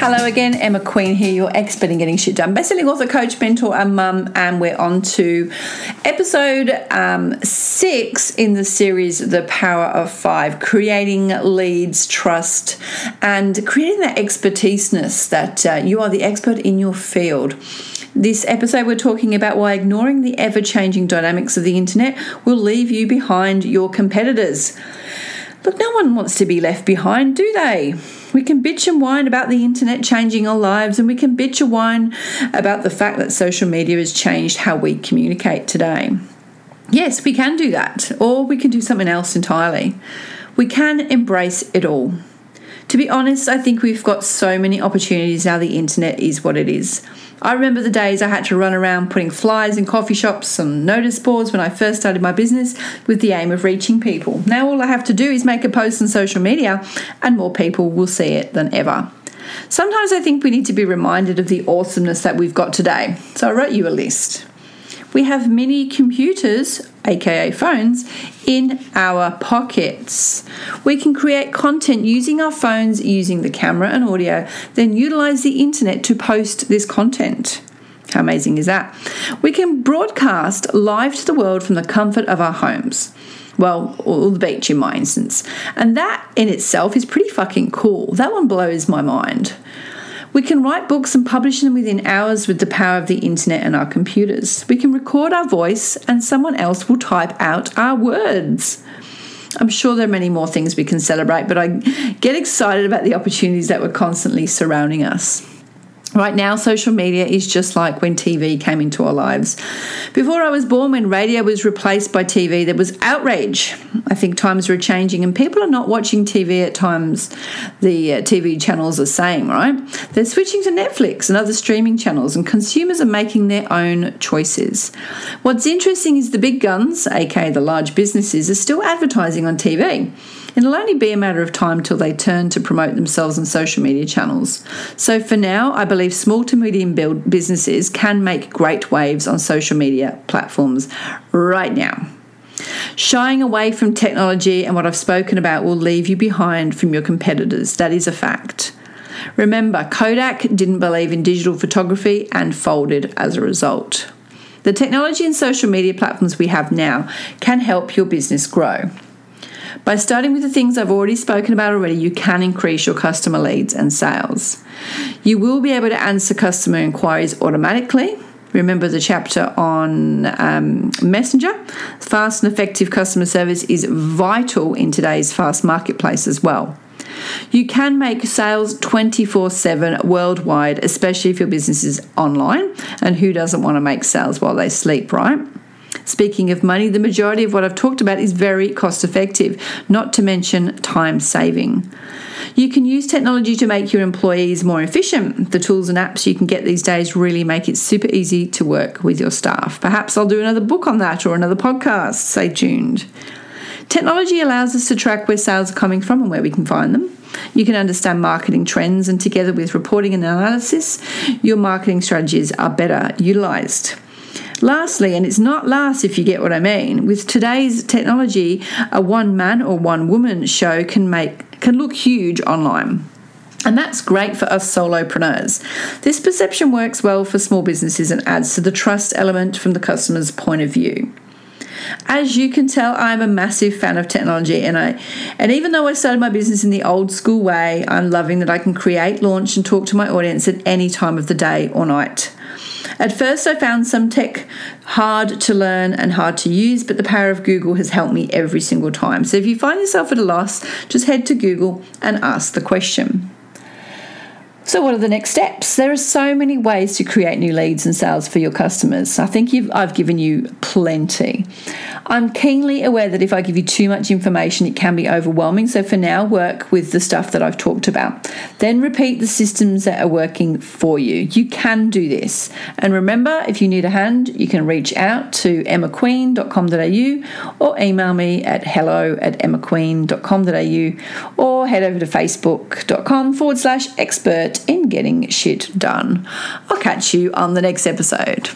Hello again, Emma Queen here, your expert in getting shit done. Best-selling author, coach, mentor, and mum, and we're on to episode um, six in the series, "The Power of Five: Creating Leads, Trust, and Creating that expertiseness that uh, you are the expert in your field." This episode, we're talking about why ignoring the ever-changing dynamics of the internet will leave you behind your competitors. Look, no one wants to be left behind, do they? We can bitch and whine about the internet changing our lives, and we can bitch and whine about the fact that social media has changed how we communicate today. Yes, we can do that, or we can do something else entirely. We can embrace it all. To be honest, I think we've got so many opportunities now, the internet is what it is. I remember the days I had to run around putting flyers in coffee shops and notice boards when I first started my business with the aim of reaching people. Now all I have to do is make a post on social media and more people will see it than ever. Sometimes I think we need to be reminded of the awesomeness that we've got today. So I wrote you a list. We have many computers, aka phones, in our pockets. We can create content using our phones, using the camera and audio, then utilize the internet to post this content. How amazing is that? We can broadcast live to the world from the comfort of our homes. Well, or the beach in my instance. And that in itself is pretty fucking cool. That one blows my mind. We can write books and publish them within hours with the power of the internet and our computers. We can record our voice and someone else will type out our words. I'm sure there are many more things we can celebrate, but I get excited about the opportunities that were constantly surrounding us. Right now, social media is just like when TV came into our lives. Before I was born, when radio was replaced by TV, there was outrage. I think times were changing and people are not watching TV at times the uh, TV channels are saying, right? They're switching to Netflix and other streaming channels, and consumers are making their own choices. What's interesting is the big guns, aka the large businesses, are still advertising on TV. It'll only be a matter of time till they turn to promote themselves on social media channels. So for now, I believe small to medium businesses can make great waves on social media platforms right now. Shying away from technology and what I've spoken about will leave you behind from your competitors. That is a fact. Remember, Kodak didn't believe in digital photography and folded as a result. The technology and social media platforms we have now can help your business grow. By starting with the things I've already spoken about already, you can increase your customer leads and sales. You will be able to answer customer inquiries automatically. Remember the chapter on um, Messenger. Fast and effective customer service is vital in today's fast marketplace as well. You can make sales 24 7 worldwide, especially if your business is online. And who doesn't want to make sales while they sleep, right? Speaking of money, the majority of what I've talked about is very cost effective, not to mention time saving. You can use technology to make your employees more efficient. The tools and apps you can get these days really make it super easy to work with your staff. Perhaps I'll do another book on that or another podcast. Stay tuned. Technology allows us to track where sales are coming from and where we can find them. You can understand marketing trends, and together with reporting and analysis, your marketing strategies are better utilized. Lastly, and it's not last if you get what I mean, with today's technology, a one man or one woman show can make can look huge online. And that's great for us solopreneurs. This perception works well for small businesses and adds to the trust element from the customer's point of view. As you can tell, I'm a massive fan of technology and I and even though I started my business in the old school way, I'm loving that I can create, launch and talk to my audience at any time of the day or night. At first, I found some tech hard to learn and hard to use, but the power of Google has helped me every single time. So if you find yourself at a loss, just head to Google and ask the question. So, what are the next steps? There are so many ways to create new leads and sales for your customers. I think I've given you plenty. I'm keenly aware that if I give you too much information, it can be overwhelming. So, for now, work with the stuff that I've talked about. Then repeat the systems that are working for you. You can do this. And remember, if you need a hand, you can reach out to emmaqueen.com.au or email me at hello at emmaqueen.com.au or head over to facebook.com forward slash expert in getting shit done. I'll catch you on the next episode.